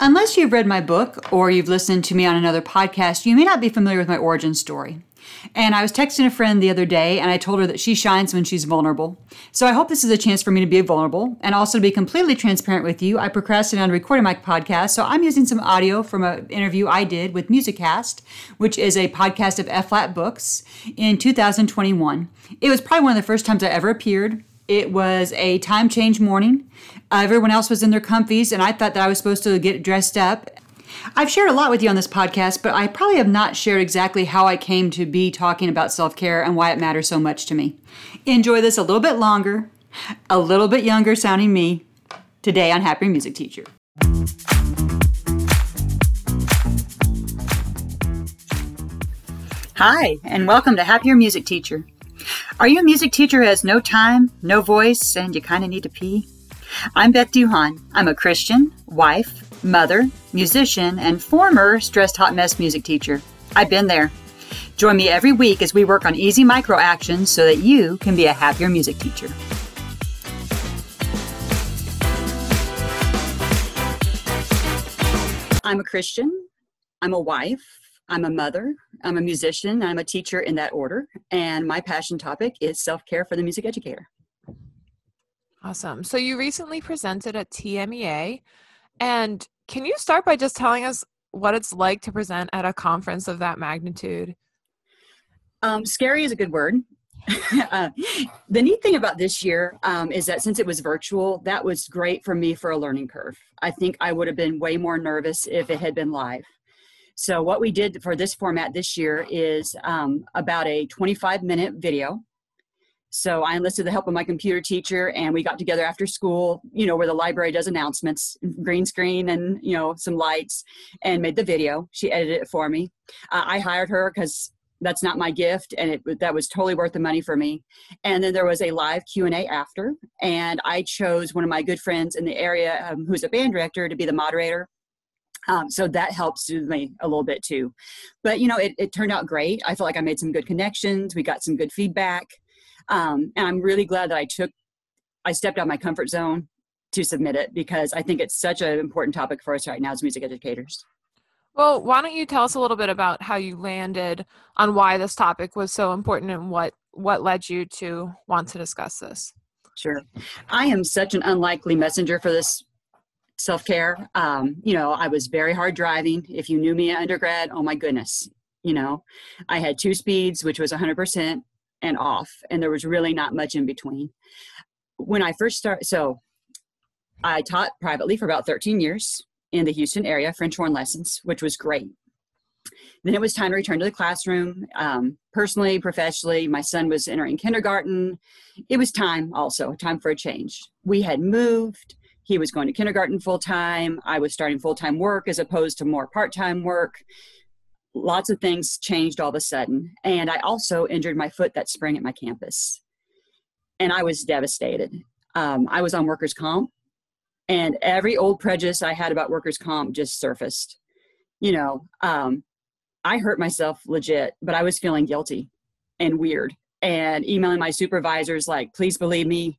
Unless you've read my book or you've listened to me on another podcast, you may not be familiar with my origin story. And I was texting a friend the other day and I told her that she shines when she's vulnerable. So I hope this is a chance for me to be vulnerable and also to be completely transparent with you. I procrastinated on recording my podcast, so I'm using some audio from an interview I did with Musicast, which is a podcast of F-Flat Books in 2021. It was probably one of the first times I ever appeared. It was a time change morning. Uh, everyone else was in their comfies, and I thought that I was supposed to get dressed up. I've shared a lot with you on this podcast, but I probably have not shared exactly how I came to be talking about self care and why it matters so much to me. Enjoy this a little bit longer, a little bit younger sounding me today on Happy Music Teacher. Hi, and welcome to Happier Music Teacher. Are you a music teacher who has no time, no voice, and you kind of need to pee? I'm Beth Duhon. I'm a Christian, wife, mother, musician, and former stressed hot mess music teacher. I've been there. Join me every week as we work on easy micro actions so that you can be a happier music teacher. I'm a Christian. I'm a wife. I'm a mother, I'm a musician, I'm a teacher in that order, and my passion topic is self care for the music educator. Awesome. So you recently presented at TMEA, and can you start by just telling us what it's like to present at a conference of that magnitude? Um, scary is a good word. uh, the neat thing about this year um, is that since it was virtual, that was great for me for a learning curve. I think I would have been way more nervous if it had been live. So what we did for this format this year is um, about a 25 minute video. So I enlisted the help of my computer teacher and we got together after school, you know, where the library does announcements, green screen and, you know, some lights and made the video. She edited it for me. Uh, I hired her because that's not my gift and it that was totally worth the money for me and then there was a live q&a after and i chose one of my good friends in the area um, who's a band director to be the moderator um, so that helps me a little bit too. But you know, it, it, turned out great. I felt like I made some good connections. We got some good feedback, um, and I'm really glad that I took, I stepped out of my comfort zone to submit it because I think it's such an important topic for us right now as music educators. Well, why don't you tell us a little bit about how you landed on why this topic was so important and what what led you to want to discuss this? Sure. I am such an unlikely messenger for this self care. Um, you know, I was very hard driving. If you knew me at undergrad, oh my goodness, you know, I had two speeds, which was 100% and off, and there was really not much in between. When I first started, so I taught privately for about 13 years in the Houston area, French horn lessons, which was great. Then it was time to return to the classroom. Um, personally, professionally, my son was entering kindergarten. It was time also, time for a change. We had moved he was going to kindergarten full time. I was starting full time work as opposed to more part time work. Lots of things changed all of a sudden. And I also injured my foot that spring at my campus. And I was devastated. Um, I was on workers' comp, and every old prejudice I had about workers' comp just surfaced. You know, um, I hurt myself legit, but I was feeling guilty and weird and emailing my supervisors like, please believe me,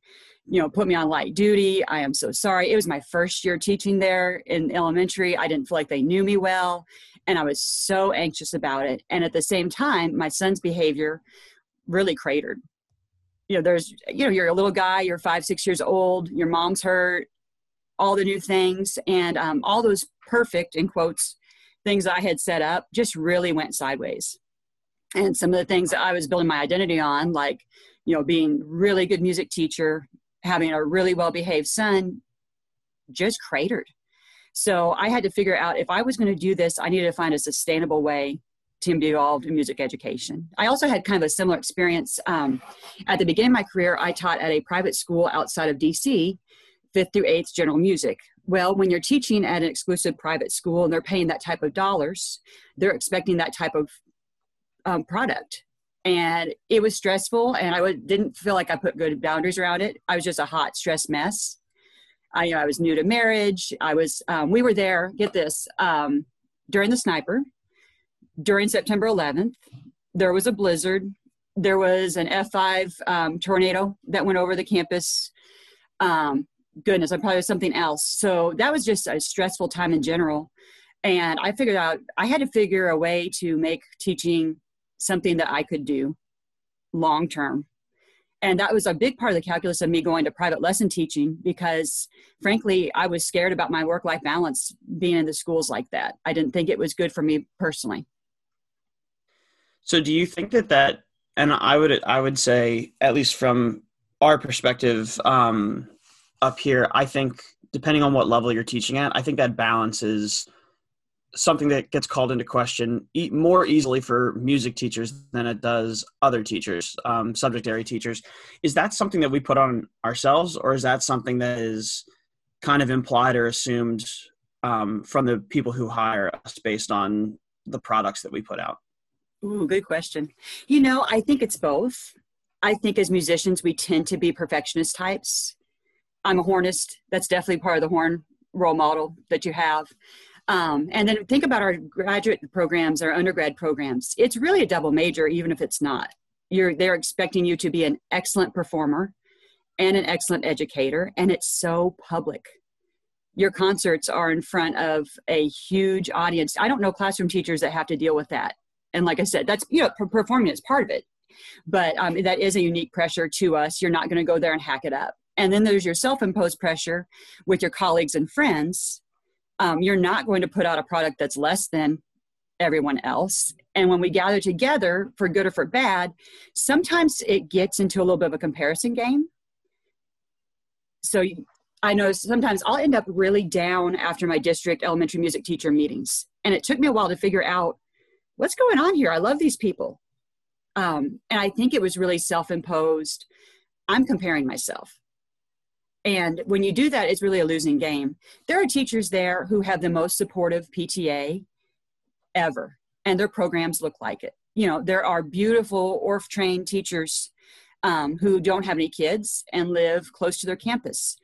you know, put me on light duty. I am so sorry. It was my first year teaching there in elementary. I didn't feel like they knew me well. And I was so anxious about it. And at the same time, my son's behavior really cratered. You know, there's, you know, you're a little guy, you're five, six years old, your mom's hurt, all the new things, and um, all those perfect, in quotes, things I had set up just really went sideways. And some of the things that I was building my identity on, like, you know, being really good music teacher, having a really well behaved son just cratered. So I had to figure out if I was going to do this, I needed to find a sustainable way to be involved in music education. I also had kind of a similar experience. Um, at the beginning of my career, I taught at a private school outside of DC, fifth through eighth general music. Well, when you're teaching at an exclusive private school and they're paying that type of dollars, they're expecting that type of um, product and it was stressful and i didn't feel like i put good boundaries around it. I was just a hot stress mess. I you know i was new to marriage. I was um, we were there get this um, during the sniper during september 11th there was a blizzard. There was an f5 um, tornado that went over the campus. Um, goodness, I'm probably something else. So that was just a stressful time in general. And I figured out I had to figure a way to make teaching something that I could do long term. And that was a big part of the calculus of me going to private lesson teaching because, frankly, I was scared about my work life balance being in the schools like that. I didn't think it was good for me personally. So, do you think that that, and I would, I would say, at least from our perspective um, up here, I think depending on what level you're teaching at, I think that balance is something that gets called into question more easily for music teachers than it does other teachers, um, subject area teachers. Is that something that we put on ourselves, or is that something that is kind of implied or assumed um, from the people who hire us based on the products that we put out? Ooh, good question. You know, I think it's both. I think as musicians, we tend to be perfectionist types. I'm a hornist. That's definitely part of the horn role model that you have. Um, and then think about our graduate programs, our undergrad programs. It's really a double major, even if it's not. You're they're expecting you to be an excellent performer and an excellent educator, and it's so public. Your concerts are in front of a huge audience. I don't know classroom teachers that have to deal with that. And like I said, that's you know performing is part of it, but um, that is a unique pressure to us. You're not going to go there and hack it up. And then there's your self-imposed pressure with your colleagues and friends um, you're not going to put out a product that's less than everyone else. And when we gather together, for good or for bad, sometimes it gets into a little bit of a comparison game. So I know sometimes I'll end up really down after my district elementary music teacher meetings. And it took me a while to figure out what's going on here. I love these people. Um, and I think it was really self imposed. I'm comparing myself. And when you do that, it's really a losing game. There are teachers there who have the most supportive PTA ever, and their programs look like it. You know, there are beautiful Orff trained teachers um, who don't have any kids and live close to their campus.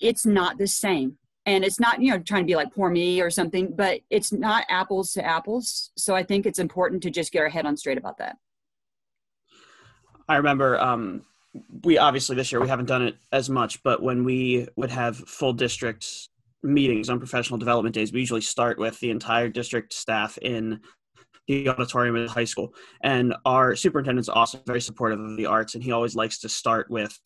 It's not the same. And it's not, you know, trying to be like poor me or something, but it's not apples to apples. So I think it's important to just get our head on straight about that. I remember um, we obviously this year we haven't done it as much, but when we would have full district meetings on professional development days, we usually start with the entire district staff in the auditorium at high school. And our superintendent's also very supportive of the arts, and he always likes to start with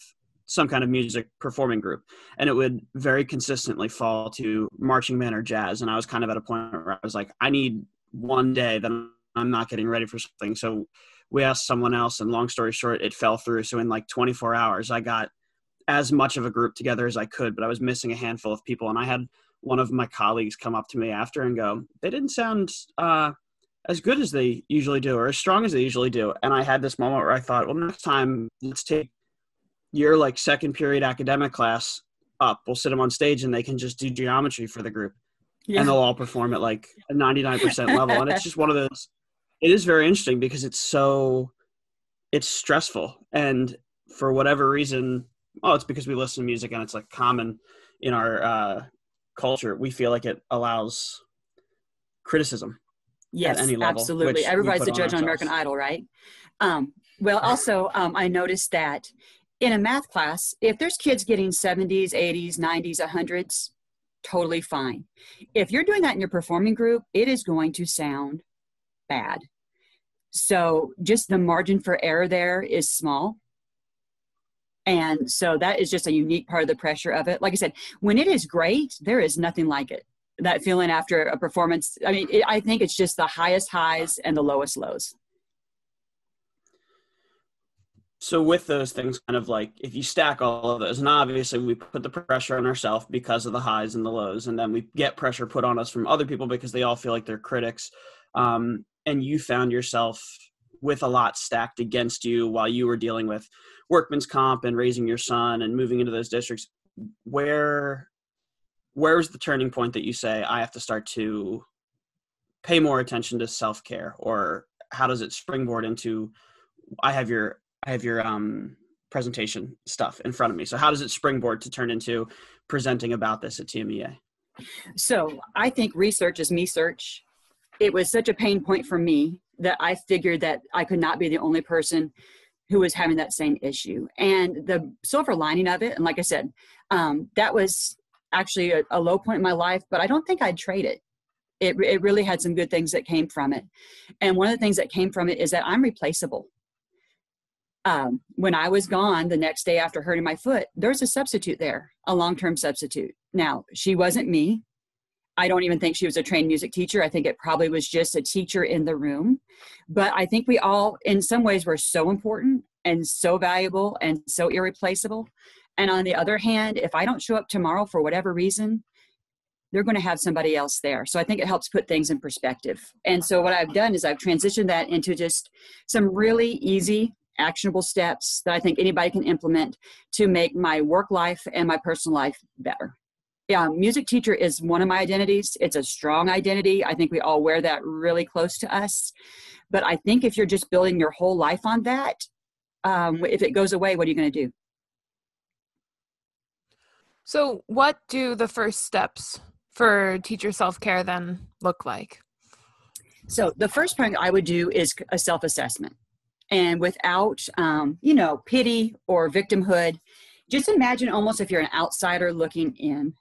some kind of music performing group. And it would very consistently fall to marching band or jazz. And I was kind of at a point where I was like, I need one day that I'm not getting ready for something. So we asked someone else and long story short it fell through. So in like 24 hours i got as much of a group together as i could but i was missing a handful of people and i had one of my colleagues come up to me after and go they didn't sound uh, as good as they usually do or as strong as they usually do. And i had this moment where i thought well next time let's take your like second period academic class up. We'll sit them on stage and they can just do geometry for the group. Yeah. and they'll all perform at like a 99% level. And it's just one of those it is very interesting because it's so it's stressful. And for whatever reason oh it's because we listen to music and it's like common in our uh, culture we feel like it allows criticism yes level, absolutely. everybody's a judge on, on american idol right? Um, well also um, i noticed that in a math class if there's kids getting 70s 80s 90s 100s totally fine. If you're doing that in your performing group it is going to sound bad so just the margin for error there is small. And so that is just a unique part of the pressure of it. Like I said, when it is great, there is nothing like it. That feeling after a performance. I mean, it, I think it's just the highest highs and the lowest lows. So with those things, kind of like if you stack all of those, and obviously we put the pressure on ourselves because of the highs and the lows, and then we get pressure put on us from other people because they all feel like they're critics. Um, and you found yourself with a lot stacked against you while you were dealing with workman's comp and raising your son and moving into those districts where where's the turning point that you say i have to start to pay more attention to self-care or how does it springboard into i have your i have your um presentation stuff in front of me. So how does it springboard to turn into presenting about this at tmea so i think research is me search it was such a pain point for me that I figured that I could not be the only person who was having that same issue. And the silver lining of it, and like I said, Um, that was actually a, a low point in my life, but I don't think I'd trade it. It, it really had some good things that came from it. And one of the things that came from it is that I'm replaceable. Um, when I was gone the next day after hurting my foot, there's a substitute there, a long term substitute. Now, she wasn't me. I don't even think she was a trained music teacher. I think it probably was just a teacher in the room. But I think we all, in some ways, were so important and so valuable and so irreplaceable. And on the other hand, if I don't show up tomorrow for whatever reason, they're going to have somebody else there. So I think it helps put things in perspective. And so what I've done is I've transitioned that into just some really easy, actionable steps that I think anybody can implement to make my work life and my personal life better yeah, music teacher is one of my identities. It's a strong identity. I think we all wear that really close to us. But I think if you're just building your whole life on that, um, if it goes away, what are you going to do? So, what do the first steps for teacher self care then look like? So, the first thing I would do is a self assessment. And without, um, you know, pity or victimhood, just imagine almost if you're an outsider looking in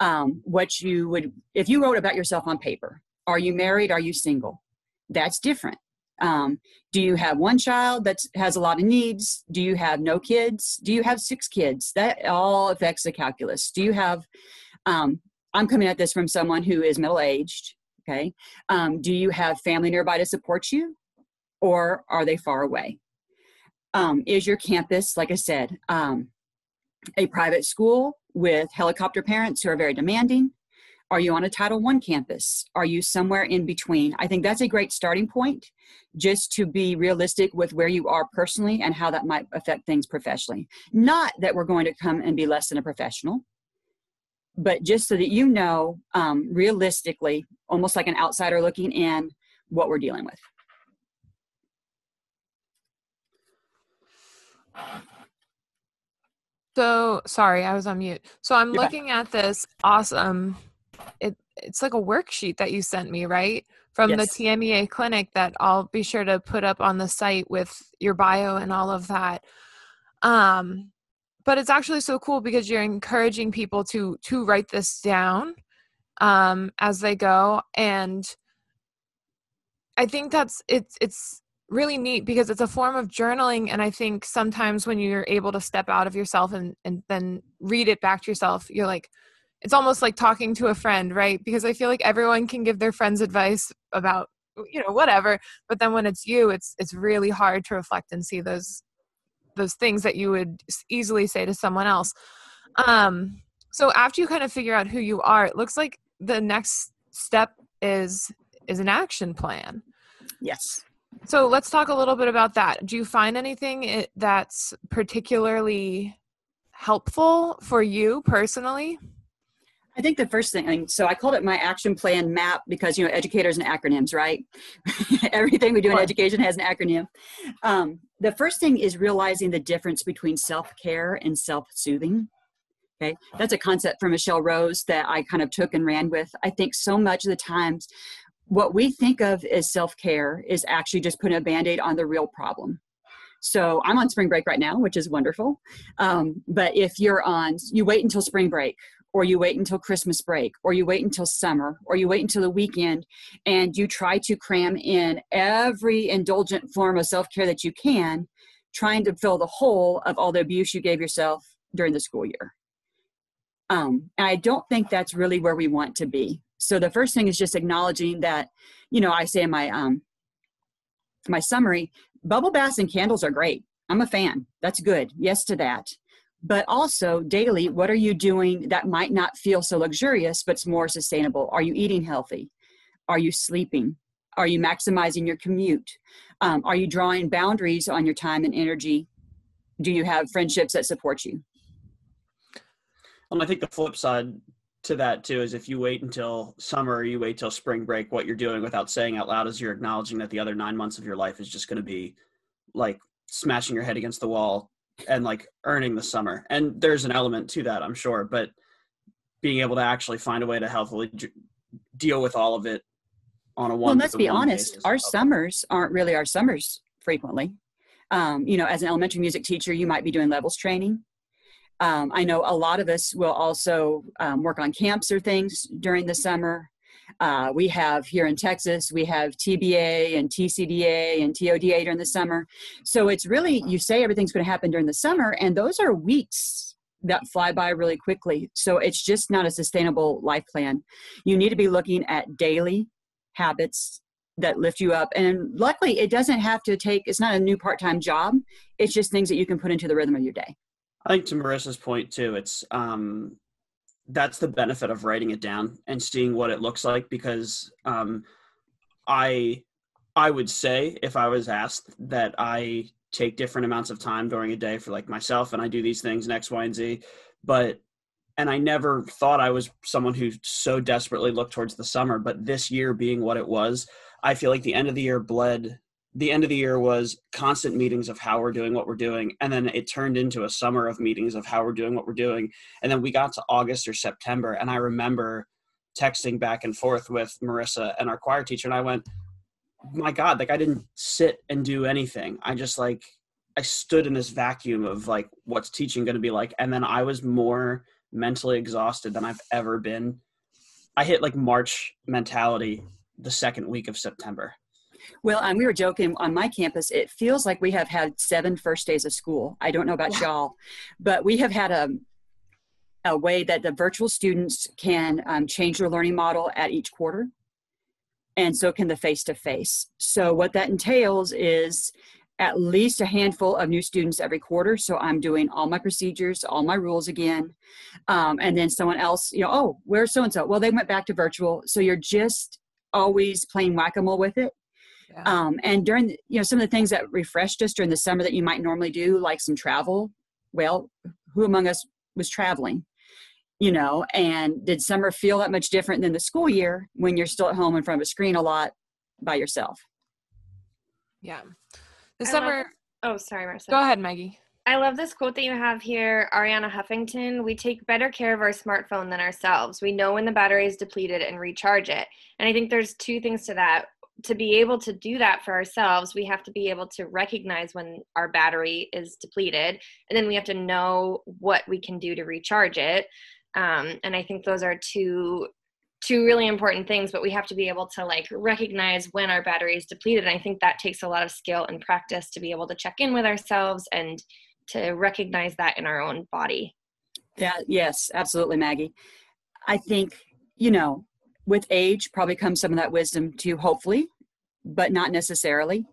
um, what you would if you wrote about yourself on paper are you married? Are you single? That's different. Um, do you have one child that has a lot of needs? Do you have no kids? Do you have six kids? That all affects the calculus. Do you have um, i'm coming at this from someone who is middle aged okay? Um, do you have family nearby to support you or are they far away? Um, is your campus like i said um, a private school with helicopter parents who are very demanding? Are you on a Title I campus? Are you somewhere in between? I think that's a great starting point just to be realistic with where you are personally and how that might affect things professionally. Not that we're going to come and be less than a professional, but just so that you know um, realistically, almost like an outsider looking in, what we're dealing with. So sorry, I was on mute. So I'm You're looking at this awesome. It it's like a worksheet that you sent me, right? From yes. the TMEA clinic that I'll be sure to put up on the site with your bio and all of that. Um, but it's actually so cool because you're encouraging people to to write this down um, as they go, and I think that's it's it's really neat because it's a form of journaling and i think sometimes when you're able to step out of yourself and, and then read it back to yourself you're like it's almost like talking to a friend right? Because i feel like everyone can give their friends advice about you know whatever but then when it's you it's it's really hard to reflect and see those those things that you would easily say to someone else. Um so after you kind of figure out who you are it looks like the next step is is an action plan. Yes so let's talk a little bit about that. Do you find anything that's particularly helpful for you personally? I think the first thing, so I called it my action plan map because, you know, educators and acronyms, right? Everything we do in education has an acronym. Um, the first thing is realizing the difference between self care and self soothing. Okay, that's a concept from Michelle Rose that I kind of took and ran with. I think so much of the times what we think of as self care is actually just putting a band aid on the real problem. So I'm on spring break right now, which is wonderful. Um, but if you're on, you wait until spring break, or you wait until Christmas break, or you wait until summer, or you wait until the weekend, and you try to cram in every indulgent form of self care that you can, trying to fill the hole of all the abuse you gave yourself during the school year. Um, and I don't think that's really where we want to be so the first thing is just acknowledging that you know i say in my um my summary bubble baths and candles are great. I'm a fan. That's good. Yes to that. But also daily what are you doing that might not feel so luxurious but it's more sustainable? Are you eating healthy? Are you sleeping? Are you maximizing your commute? Um, are you drawing boundaries on your time and energy? Do you have friendships that support you? And i think the flip side to that too is if you wait until summer you wait till spring break what you're doing without saying out loud is you're acknowledging that the other nine months of your life is just going to be like smashing your head against the wall and like earning the summer. And there's an element to that i'm sure but being able to actually find a way to healthily deal with all of it on a one well let's be honest our summers aren't really our summers frequently. Um, you know as an elementary music teacher you might be doing levels training Um, I know a lot of us will also um, work on camps or things during the summer. Uh, we have here in Texas, we have TBA and TCDA and TODA during the summer. So it's really, you say everything's going to happen during the summer, and those are weeks that fly by really quickly. So it's just not a sustainable life plan. You need to be looking at daily habits that lift you up. And luckily, it doesn't have to take, it's not a new part time job. It's just things that you can put into the rhythm of your day. I think to Marissa's point too, it's um, that's the benefit of writing it down and seeing what it looks like because um, I I would say if I was asked that I take different amounts of time during a day for like myself and I do these things in X, Y, and Z, but and I never thought I was someone who so desperately looked towards the summer, but this year being what it was, I feel like the end of the year bled. The end of the year was constant meetings of how we're doing what we're doing. And then it turned into a summer of meetings of how we're doing what we're doing. And then we got to August or September. And I remember texting back and forth with Marissa and our choir teacher. And I went, my God, like I didn't sit and do anything. I just like, I stood in this vacuum of like, what's teaching going to be like? And then I was more mentally exhausted than I've ever been. I hit like March mentality the second week of September. Well, and we were joking on my campus. It feels like we have had seven first days of school. I don't know about y'all, but we have had a a way that the virtual students can um, change their learning model at each quarter, and so can the face to face. So what that entails is at least a handful of new students every quarter. So I'm doing all my procedures, all my rules again. Um, and then someone else, you know, oh, where's so and so? Well, they went back to virtual. So you're just always playing whack-a-mole with it yeah. um, and during the, you know some of the things that refreshed us during the summer that you might normally do like some travel well who among us was traveling you know and did summer feel that much different than the school year when you're still at home in front of a screen a lot by yourself yeah the summer oh sorry Marissa. go ahead maggie I love this quote that you have here, Arianna Huffington. We take better care of our smartphone than ourselves. We know when the battery is depleted and recharge it. And I think there's two things to that. To be able to do that for ourselves, we have to be able to recognize when our battery is depleted, and then we have to know what we can do to recharge it. Um, and I think those are two two really important things but we have to be able to like recognize when our battery is depleted and i think that takes a lot of skill and practice to be able to check in with ourselves and to recognize that in our own body. Yeah, yes, absolutely, Maggie. I think, you know, with age probably comes some of that wisdom too, hopefully, but not necessarily.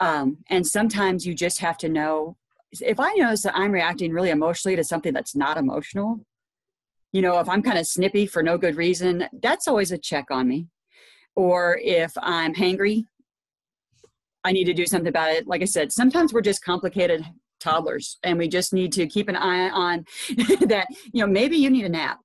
Um, and sometimes you just have to know if I notice that I'm reacting really emotionally to something that's not emotional, you know, if I'm kind of snippy for no good reason, that's always a check on me. Or if I'm hangry, I need to do something about it. Like I said, sometimes we're just complicated toddlers and we just need to keep an eye on that you know maybe you need a nap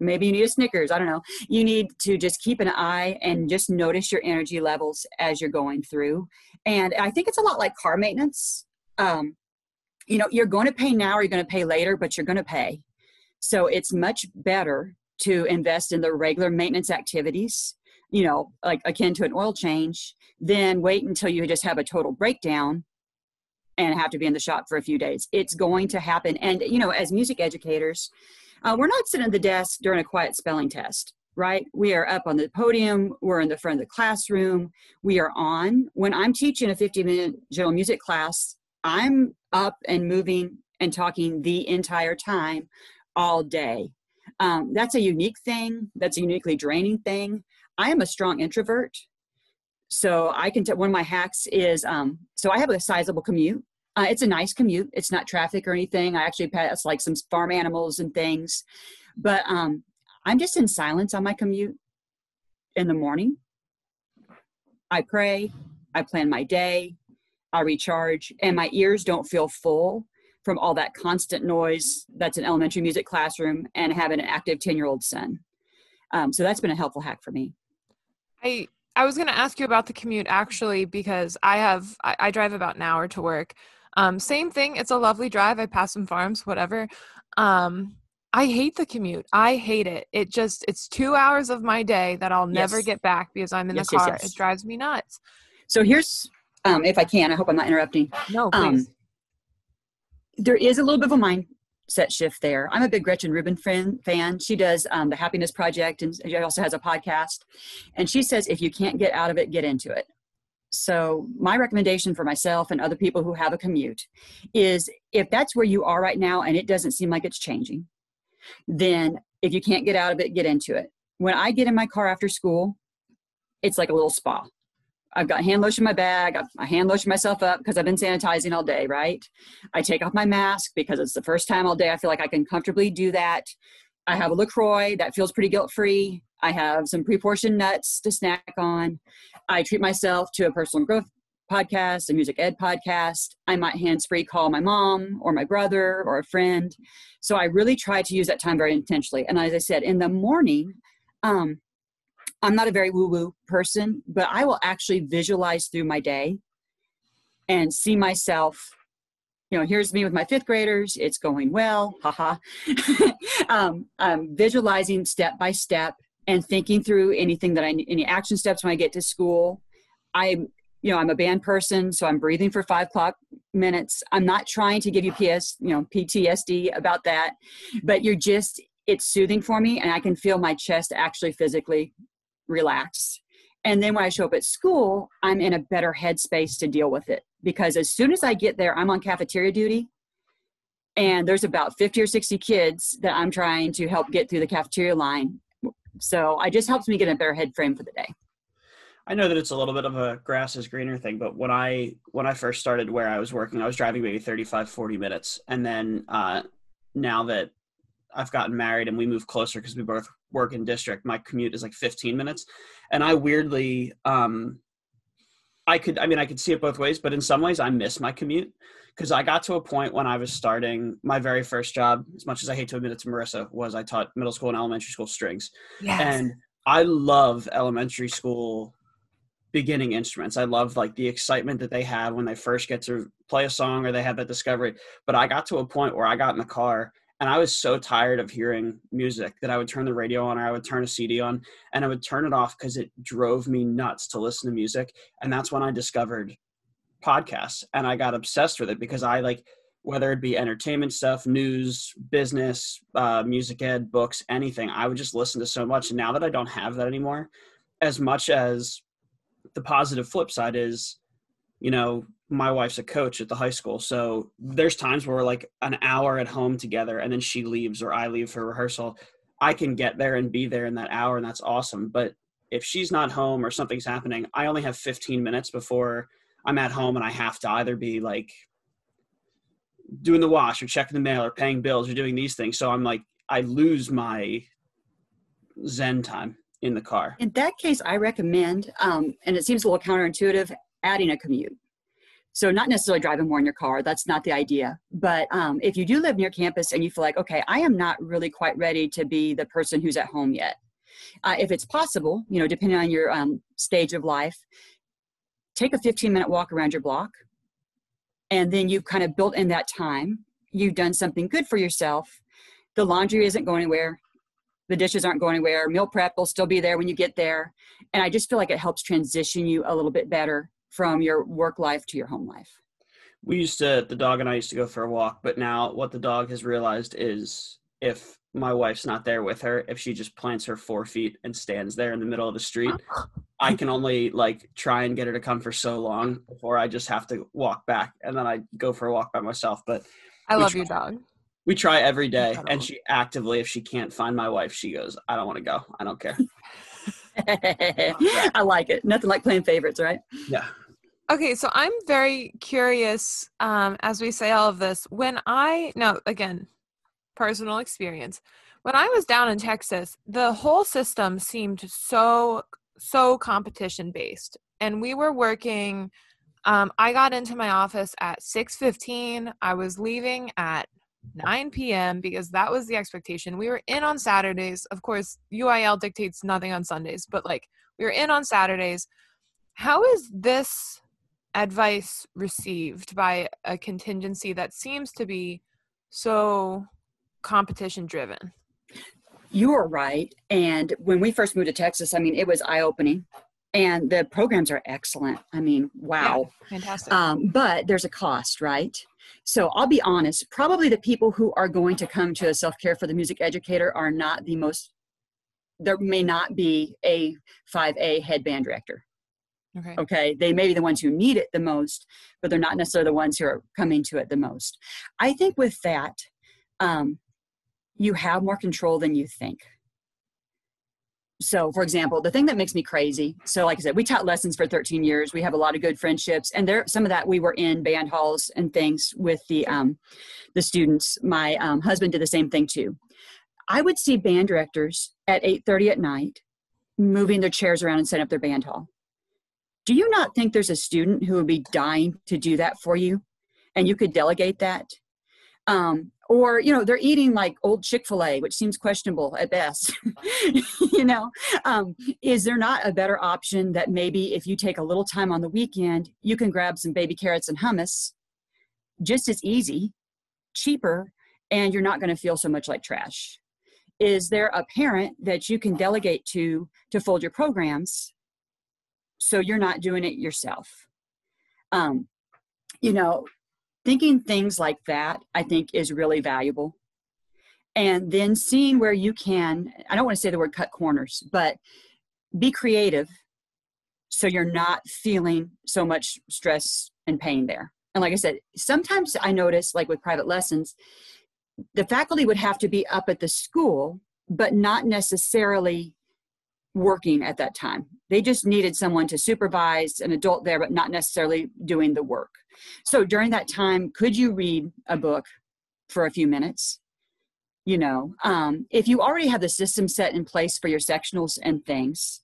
maybe you need a snickers i don't know you need to just keep an eye and just notice your energy levels as you're going through and i think it's a lot like car maintenance um, you know you're going to pay now or you're going to pay later but you're going to pay so it's much better to invest in the regular maintenance activities you know like akin to an oil change than wait until you just have a total breakdown and have to be in the shop for a few days. It's going to happen. And, you know, as music educators, uh, we're not sitting at the desk during a quiet spelling test, right? We are up on the podium, we're in the front of the classroom, we are on. When I'm teaching a 50 minute general music class, I'm up and moving and talking the entire time all day. Um, that's a unique thing, that's a uniquely draining thing. I am a strong introvert. So I can tell one of my hacks is um, so I have a sizable commute. Uh, it's a nice commute. It's not traffic or anything. I actually pass like some farm animals and things, but um, I'm just in silence on my commute in the morning. I pray. I plan my day. I recharge, and my ears don't feel full from all that constant noise that's an elementary music classroom and having an active 10 year old son. Um, so that's been a helpful hack for me. I I was going to ask you about the commute actually because I have I, I drive about an hour to work. Um, same thing. It's a lovely drive. I pass some farms, whatever. Um, I hate the commute. I hate it. It just it's two hours of my day that I'll never yes. get back because I'm in yes, the car. Yes, it drives me nuts. So here's um, if I can. I hope I'm not interrupting. No, um, please. there is a little bit of a mindset shift there. I'm a big Gretchen Rubin fan. fan. She does um, the Happiness Project and she also has a podcast. And she says if you can't get out of it, get into it. So, my recommendation for myself and other people who have a commute is if that's where you are right now and it doesn't seem like it's changing, then if you can't get out of it, get into it. When I get in my car after school, it's like a little spa. I've got hand lotion in my bag. I hand lotion myself up because I've been sanitizing all day, right? I take off my mask because it's the first time all day I feel like I can comfortably do that. I have a LaCroix that feels pretty guilt free. I have some pre portioned nuts to snack on. I treat myself to a personal growth podcast, a music ed podcast. I might hands free call my mom or my brother or a friend. So I really try to use that time very intentionally. And as I said, in the morning, um, I'm not a very woo woo person, but I will actually visualize through my day and see myself. You know, here's me with my fifth graders. It's going well. Haha. um, I'm visualizing step by step and thinking through anything that I need any action steps when I get to school. I'm you know I'm a band person, so I'm breathing for five clock minutes. I'm not trying to give you PS you know PTSD about that, but you're just it's soothing for me, and I can feel my chest actually physically relax. And then when I show up at school, I'm in a better headspace to deal with it because as soon as I get there, I'm on cafeteria duty and there's about 50 or 60 kids that I'm trying to help get through the cafeteria line so it just helps me get a better head frame for the day. I know that it's a little bit of a grass is greener thing, but when I when I first started where I was working, I was driving maybe 35, 40 minutes. And then uh, now that I've gotten married and we move closer because we both work in district, my commute is like 15 minutes. And I weirdly um, I could I mean I could see it both ways, but in some ways I miss my commute because I got to a point when I was starting my very first job, as much as I hate to admit it to Marissa, was I taught middle school and elementary school strings. Yes. And I love elementary school beginning instruments. I love like the excitement that they have when they first get to play a song or they have that discovery. But I got to a point where I got in the car and I was so tired of hearing music that I would turn the radio on or I would turn a CD on and I would turn it off because it drove me nuts to listen to music. And that's when I discovered podcasts and I got obsessed with it because I like whether it be entertainment stuff, news, business, uh, music ed, books, anything. I would just listen to so much. And now that I don't have that anymore, as much as the positive flip side is, you know, my wife's a coach at the high school. So there's times where we're like an hour at home together and then she leaves or I leave for rehearsal. I can get there and be there in that hour and that's awesome. But if she's not home or something's happening, I only have 15 minutes before I'm at home and I have to either be like doing the wash or checking the mail or paying bills or doing these things. So I'm like, I lose my Zen time in the car. In that case, I recommend, um, and it seems a little counterintuitive, adding a commute. So not necessarily driving more in your car. That's not the idea. But um, if you do live near campus and you feel like, okay, I am not really quite ready to be the person who's at home yet. Uh, if it's possible, you know, depending on your um, stage of life, take a 15 minute walk around your block and then you've kind of built in that time. You've done something good for yourself. The laundry isn't going anywhere. The dishes aren't going anywhere. Meal prep will still be there when you get there. And i just feel like it helps transition you a little bit better from your work life to your home life. We used to the dog and i used to go for a walk but now what the dog has realized is if my wife's not there with her if she just plants her four feet and stands there in the middle of the street I can only like try and get her to come for so long before I just have to walk back and then I go for a walk by myself. But I love try, your dog. We try every day and she actively, if she can't find my wife, she goes, I don't want to go. I don't care. I like it. Nothing like playing favorites, right? Yeah. Okay, so I'm very curious um, as we say all of this. When I, now again, personal experience, when I was down in Texas, the whole system seemed so so competition based and we were working um, i got into my office at 6.15 i was leaving at 9 p.m because that was the expectation. We were in on saturdays. Of course uil dictates nothing on sundays but like we were in on saturdays. How is this advice received by a contingency that seems to be so competition driven you are right. And when we first moved to Texas, I mean, it was eye opening. And the programs are excellent. I mean, wow. Yeah, fantastic. Um, but there's a cost, right? So I'll be honest, probably the people who are going to come to a self care for the music educator are not the most, there may not be a 5A head band director. Okay. okay. They may be the ones who need it the most, but they're not necessarily the ones who are coming to it the most. I think with that, um, you have more control than you think. So, for example, the thing that makes me crazy. So, like I said, we taught lessons for 13 years. We have a lot of good friendships, and there some of that we were in band halls and things with the um, the students. My um, husband did the same thing too. I would see band directors at 8:30 at night moving their chairs around and setting up their band hall do you not think there's a student who would be dying to do that for you and you could delegate that um, or you know they're eating like old chick-fil-a which seems questionable at best you know? Um, is there not a better option that maybe if you take a little time on the weekend you can grab some baby carrots and hummus? Just as easy cheaper and you're not going to feel so much like trash. Is there a parent that you can delegate to to fold your programs so you're not doing it yourself? Um, you know thinking things like that i think is really valuable. And then seeing where you can i don't want to say the word cut corners but be creative so you're not feeling so much stress and pain there. And like i said sometimes i notice like with private lessons the faculty would have to be up at the school but not necessarily working at that time. They just needed someone to supervise an adult there, but not necessarily doing the work. So during that time, could you read a book for a few minutes? You know, um, if you already have the system set in place for your sectionals and things,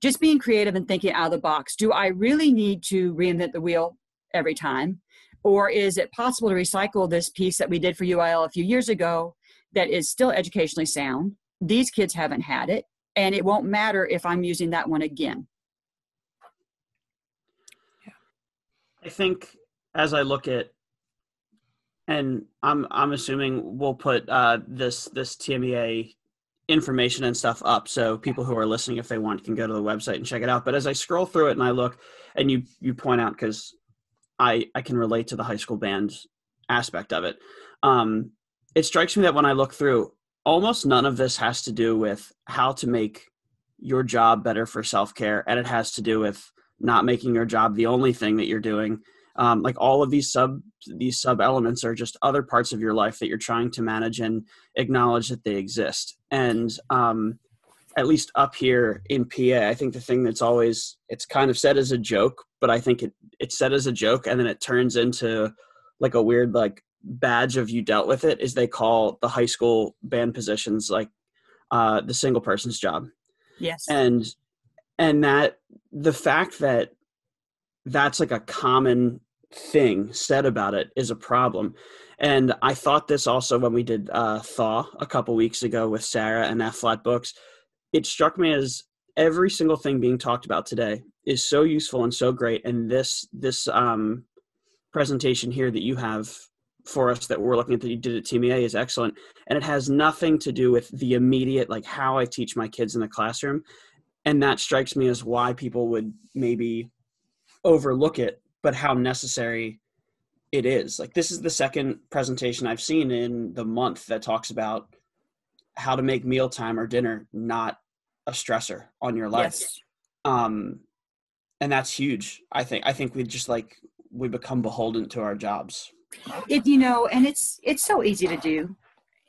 just being creative and thinking out of the box. Do I really need to reinvent the wheel every time? Or is it possible to recycle this piece that we did for UIL a few years ago that is still educationally sound? These kids haven't had it and it won't matter if I'm using that one again. Yeah. I think as I look at and I'm I'm assuming we'll put uh, this this TMEA information and stuff up so people who are listening if they want can go to the website and check it out but as i scroll through it and i look and you you point out because i i can relate to the high school band aspect of it um it strikes me that when i look through almost none of this has to do with how to make your job better for self-care and it has to do with not making your job the only thing that you're doing. Um, like all of these sub these sub elements are just other parts of your life that you're trying to manage and acknowledge that they exist. And um, at least up here in pa i think the thing that's always it's kind of said as a joke but i think it it's said as a joke and then it turns into like a weird like badge of you dealt with it is they call the high school band positions like uh, the single person's job. Yes. And and that the fact that that's like a common thing said about it is a problem. And I thought this also when we did uh, Thaw a couple weeks ago with Sarah and F-Flat Books. It struck me as every single thing being talked about today is so useful and so great. And this this um, presentation here that you have for us that we're looking at that you did at TMEA is excellent. And it has nothing to do with the immediate, like how I teach my kids in the classroom. And that strikes me as why people would maybe overlook it, but how necessary it is. Like this is the second presentation I've seen in the month that talks about how to make mealtime or dinner not a stressor on your life. Yes. Um, and that's huge. I think, I think we just like, we become beholden to our jobs it you know and it's it's so easy to do.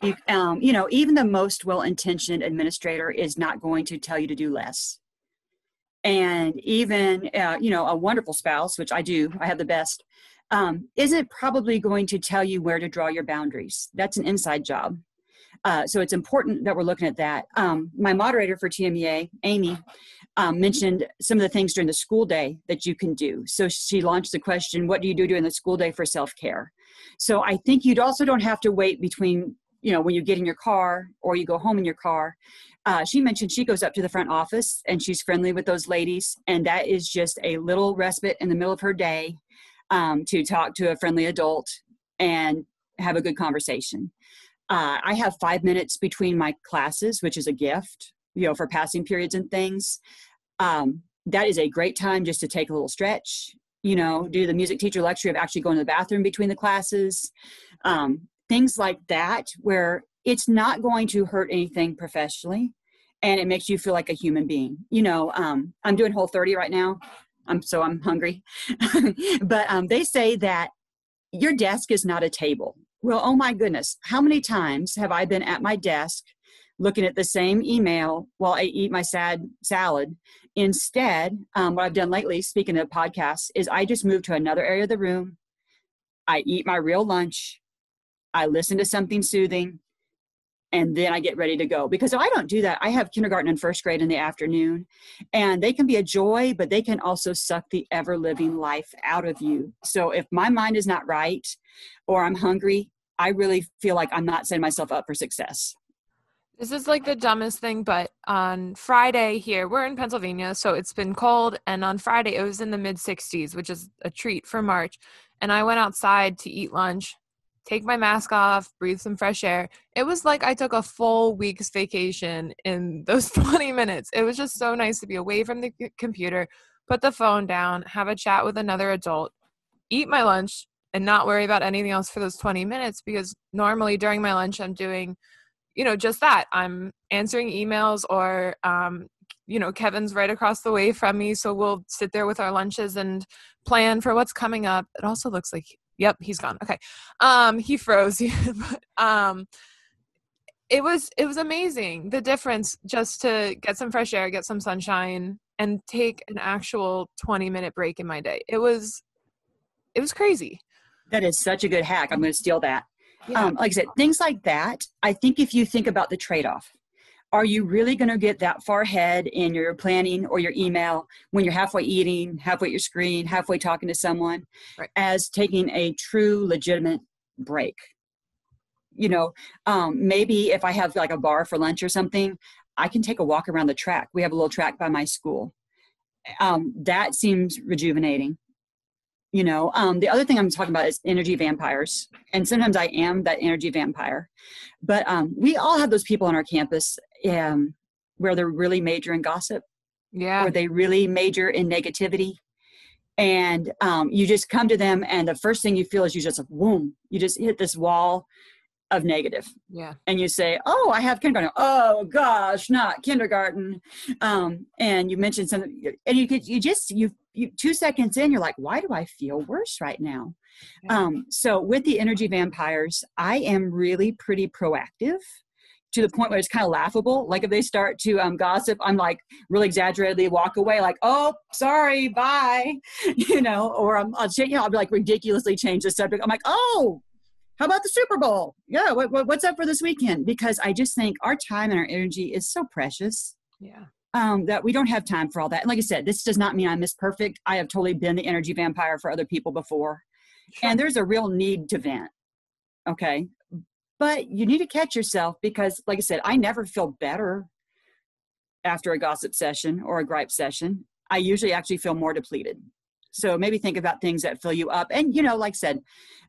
You, um, you know even the most well-intentioned administrator is not going to tell you to do less. And even uh, you know a wonderful spouse which i do i have the best um, isn't probably going to tell you where to draw your boundaries. That's an inside job uh, so it's important that we're looking at that um, my moderator for tmea amy um, mentioned some of the things during the school day that you can do. So she launched the question, what do you do during the school day for self-care? So I think you'd also don't have to wait between, you know, when you get in your car or you go home in your car. Uh, she mentioned she goes up to the front office and she's friendly with those ladies. And that is just a little respite in the middle of her day um, to talk to a friendly adult and have a good conversation. Uh, I have five minutes between my classes, which is a gift, you know, for passing periods and things um, that is a great time just to take a little stretch, you know, do the music teacher luxury of actually going to the bathroom between the classes, um, things like that, where it's not going to hurt anything professionally and it makes you feel like a human being. You know, um, I'm doing whole 30 right now. I'm so I'm hungry. but um, they say that your desk is not a table. Well, oh my goodness, how many times have I been at my desk looking at the same email while I eat my sad salad? Instead, um, what I've done lately, speaking of podcasts, is I just move to another area of the room. I eat my real lunch. I listen to something soothing and then I get ready to go. Because if I don't do that, I have kindergarten and first grade in the afternoon, and they can be a joy, but they can also suck the ever living life out of you. So if my mind is not right or I'm hungry, I really feel like I'm not setting myself up for success. This is like the dumbest thing, but on Friday here, we're in Pennsylvania, so it's been cold. And on Friday, it was in the mid 60s, which is a treat for March. And I went outside to eat lunch take my mask off, breathe some fresh air. It was like I took a full week's vacation in those 20 minutes. It was just so nice to be away from the computer, put the phone down, have a chat with another adult, eat my lunch, and not worry about anything else for those 20 minutes because normally during my lunch, I'm doing, you know, just that. I'm answering emails or, um, you know, Kevin's right across the way from me. So we'll sit there with our lunches and plan for what's coming up. It also looks like Yep, he's gone. Okay. Um, he froze. um, it was it was amazing the difference just to get some fresh air, get some sunshine, and take an actual twenty minute break in my day. It was it was crazy. That is such a good hack. I'm going to steal that. Yeah. Um, like I said, things like that. I think if you think about the trade off, are you really going to get that far ahead in your planning or your email when you're halfway eating, halfway at your screen, halfway talking to someone, right. as taking a true, legitimate break? You know, um, maybe if I have like a bar for lunch or something, I can take a walk around the track. We have a little track by my school. Um, that seems rejuvenating you know um, the other thing i'm talking about is energy vampires and sometimes i am that energy vampire but um, we all have those people on our campus um, where they're really major in gossip yeah where they really major in negativity and um, you just come to them and the first thing you feel is you just boom you just hit this wall of negative. Yeah. And you say, "Oh, I have kindergarten." Oh gosh, not kindergarten. Um, and you mentioned something, and you could you just you you two seconds in, you're like, "Why do I feel worse right now?" Yeah. Um, so with the energy vampires, I am really pretty proactive to the point where it's kind of laughable. Like if they start to um, gossip, I'm like really exaggeratedly walk away, like, "Oh, sorry, bye," you know, or I'm, I'll change, you know, I'll be like ridiculously change the subject. I'm like, "Oh, how about the Super Bowl? Yeah, what, what, what's up for this weekend? Because I just think our time and our energy is so precious. Yeah. Um, that we don't have time for all that. And like I said, this does not mean I'm Miss Perfect. I have totally been the energy vampire for other people before. Sure. And there's a real need to vent. Okay. But you need to catch yourself because, like I said, I never feel better after a gossip session or a gripe session. I usually actually feel more depleted. So maybe think about things that fill you up. And, you know, like I said,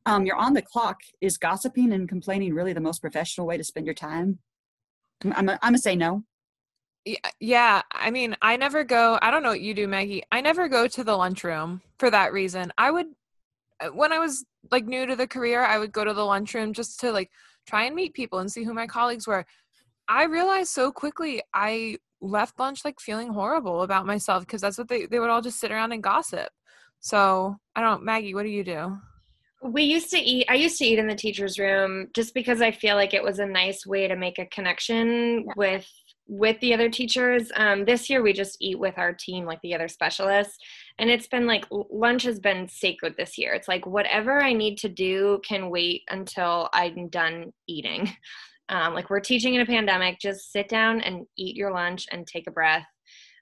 um, you're on the clock. Is gossiping and complaining really the most professional way to spend your time? I'm I'm a say no. Yeah, I mean, I never go. I don't know what you do, Maggie. I never go to the lunchroom for that reason. I would, uh, when I was like new to the career, I would go to the lunchroom just to like try and meet people and see who my colleagues were. I realized so quickly I left lunch like feeling horrible about myself because that's what they they would all just sit around and gossip. So I don't, Maggie, what do you do? We used to eat, I used to eat in the teacher's room just because I feel like it was a nice way to make a connection yeah. with with the other teachers um, this year we just eat with our team like the other specialists and it's been like lunch has been sacred this year. It's like whatever i need to do can wait until i'm done eating. Um, like we're teaching in a pandemic. Just sit down and eat your lunch and take a breath.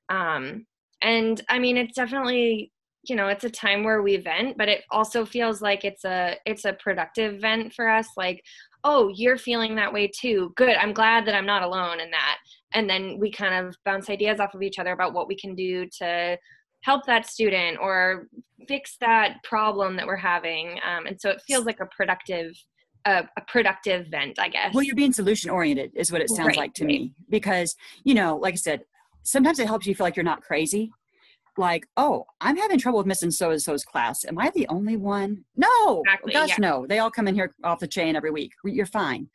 Um, and i mean it's definitely you know it's a time where we vent but it also feels like it's a it's a productive vent for us. Like oh you're feeling that way too. Good. I'm glad that i'm not alone in that. And then we kind of bounce ideas off of each other about what we can do to help that student or fix that problem that we're having um, and so it feels like a productive a, a, productive vent i guess well you're being solution oriented is what it sounds right, like to right. me because you know like i said sometimes it helps you feel like you're not crazy like, oh, I'm having trouble with missing so and so's class. Am I the only one? No, exactly, gosh, yeah. no. They all come in here off the chain every week. You're fine.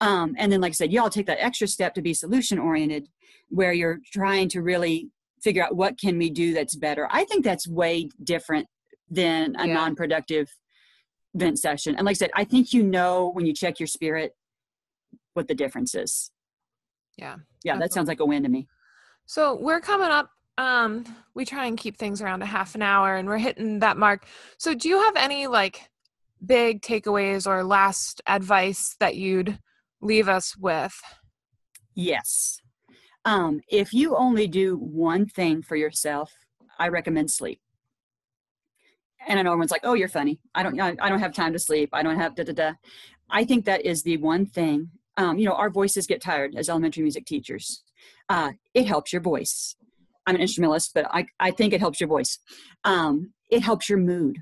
Um, and then, like I said, y'all take that extra step to be solution oriented, where you're trying to really figure out what can we do that's better. I think that's way different than a yeah. non-productive vent session. And like I said, I think you know when you check your spirit what the difference is. Yeah. Yeah, that sounds like a win to me. So we're coming up um we try and keep things around a half an hour and we're hitting that mark so do you have any like big takeaways or last advice that you'd leave us with yes um if you only do one thing for yourself i recommend sleep. And i know everyone's like oh you're funny. I don't i don't have time to sleep. I don't have da da da. I think that is the one thing um, you know our voices get tired as elementary music teachers. Uh, it helps your voice. I'm an instrumentalist, but I, I think it helps your voice. Um, it helps your mood.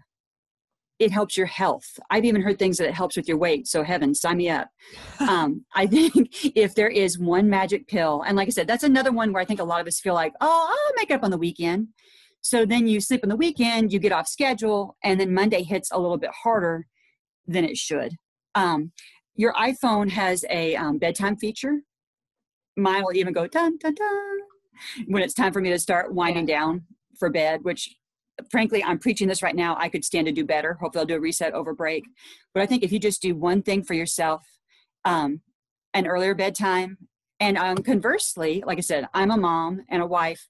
It helps your health. I've even heard things that it helps with your weight. So heaven, sign me up. Um, I think if there is one magic pill, and like I said, that's another one where I think a lot of us feel like, oh, I'll make it up on the weekend. So then you sleep on the weekend, you get off schedule, and then Monday hits a little bit harder than it should. Um, your iPhone has a um, bedtime feature. Mine will even go dun dun dun when it's time for me to start winding down for bed, which frankly, I'm preaching this right now. I could stand to do better. Hopefully, I'll do a reset over break. But I think if you just do one thing for yourself, um, an earlier bedtime, and um, conversely, like I said, I'm a mom and a wife.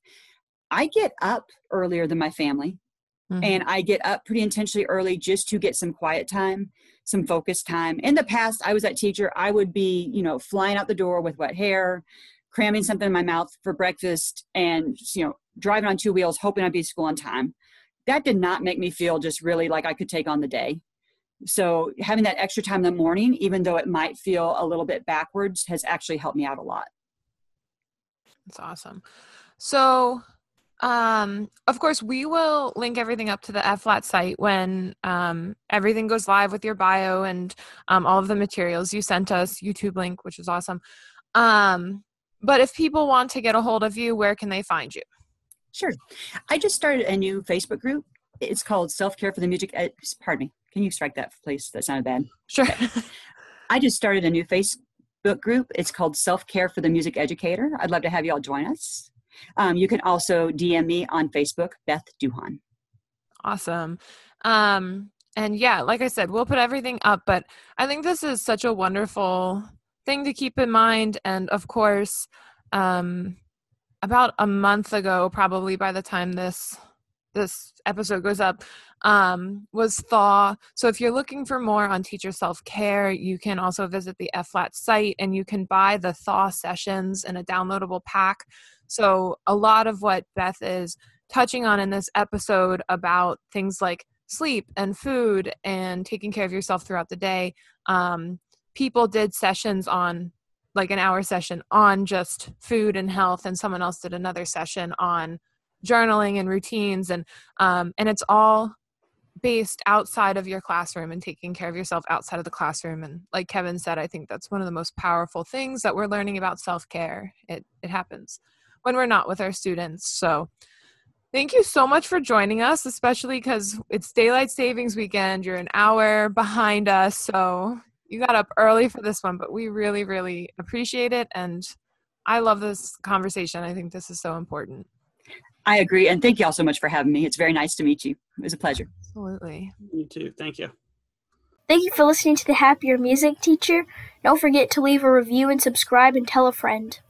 I get up earlier than my family, mm-hmm. and I get up pretty intentionally early just to get some quiet time, some focus time. In the past, I was that teacher. I would be, you know, flying out the door with wet hair, cramming something in my mouth for breakfast and you know driving on two wheels hoping i'd be at school on time that did not make me feel just really like i could take on the day. So having that extra time in the morning even though it might feel a little bit backwards has actually helped me out a lot. That's awesome. So um of course we will link everything up to the F flat site when um everything goes live with your bio and um all of the materials you sent us youtube link which is awesome. Um but if people want to get a hold of you, where can they find you? Sure. I just started a new Facebook group. It's called Self Care for the Music. Ed- Pardon me. Can you strike that, please? That sounded bad. Sure. I just started a new Facebook group. It's called Self Care for the Music Educator. I'd love to have you all join us. Um, you can also DM me on Facebook, Beth Duhon. Awesome. Um, and yeah, like I said, we'll put everything up, but I think this is such a wonderful thing to keep in mind. And of course, um, about a month ago, probably by the time this this episode goes up, um, was Thaw. So if you're looking for more on teacher self care, you can also visit the F FLAT site and you can buy the Thaw sessions in a downloadable pack. So a lot of what Beth is touching on in this episode about things like sleep and food and taking care of yourself throughout the day um, people did sessions on like an hour session on just food and health and someone else did another session on journaling and routines and um, and it's all based outside of your classroom and taking care of yourself outside of the classroom and like kevin said i think that's one of the most powerful things that we're learning about self-care. It it happens when we're not with our students so thank you so much for joining us especially because it's daylight savings weekend you're an hour behind us so you got up early for this one, but we really, really appreciate it. And I love this conversation. I think this is so important. I agree. And thank you all so much for having me. It's very nice to meet you. It was a pleasure. Absolutely. Me too. Thank you. Thank you for listening to the Happier Music Teacher. Don't forget to leave a review and subscribe and tell a friend.